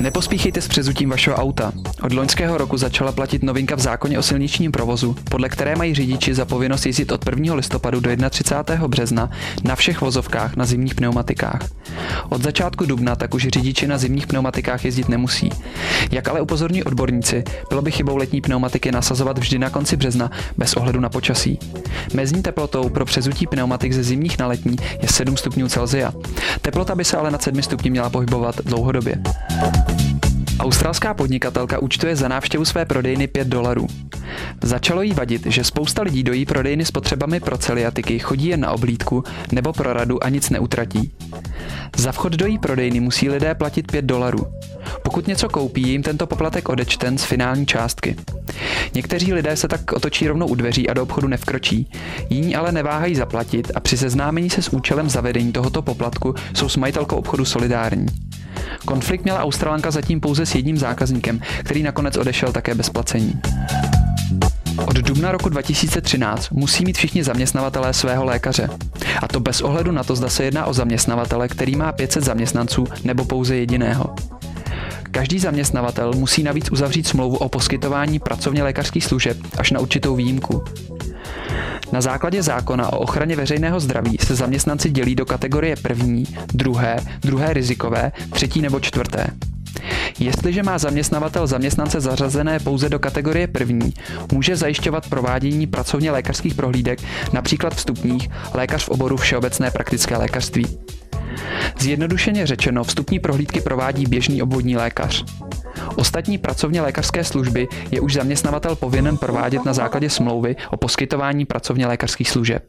Nepospíchejte s přezutím vašeho auta. Od loňského roku začala platit novinka v zákoně o silničním provozu, podle které mají řidiči za povinnost jezdit od 1. listopadu do 31. března na všech vozovkách na zimních pneumatikách. Od začátku dubna tak už řidiči na zimních pneumatikách jezdit nemusí. Jak ale upozorní odborníci, bylo by chybou letní pneumatiky nasazovat vždy na konci března bez ohledu na počasí. Mezní teplotou pro přezutí pneumatik ze zimních na letní je 7 stupňů Celsia. Teplota by se ale nad 7 stupni měla pohybovat dlouhodobě. Australská podnikatelka účtuje za návštěvu své prodejny 5 dolarů. Začalo jí vadit, že spousta lidí do její prodejny s potřebami pro celiatiky chodí jen na oblídku nebo pro radu a nic neutratí. Za vchod do její prodejny musí lidé platit 5 dolarů. Pokud něco koupí, jim tento poplatek odečten z finální částky. Někteří lidé se tak otočí rovnou u dveří a do obchodu nevkročí. Jiní ale neváhají zaplatit a při seznámení se s účelem zavedení tohoto poplatku jsou s majitelkou obchodu solidární. Konflikt měla Australanka zatím pouze s jedním zákazníkem, který nakonec odešel také bez placení. Od dubna roku 2013 musí mít všichni zaměstnavatelé svého lékaře. A to bez ohledu na to, zda se jedná o zaměstnavatele, který má 500 zaměstnanců nebo pouze jediného. Každý zaměstnavatel musí navíc uzavřít smlouvu o poskytování pracovně lékařských služeb až na určitou výjimku. Na základě zákona o ochraně veřejného zdraví se zaměstnanci dělí do kategorie první, druhé, druhé rizikové, třetí nebo čtvrté. Jestliže má zaměstnavatel zaměstnance zařazené pouze do kategorie první, může zajišťovat provádění pracovně lékařských prohlídek, například vstupních, lékař v oboru všeobecné praktické lékařství. Zjednodušeně řečeno, vstupní prohlídky provádí běžný obvodní lékař. Ostatní pracovně lékařské služby je už zaměstnavatel povinen provádět na základě smlouvy o poskytování pracovně lékařských služeb.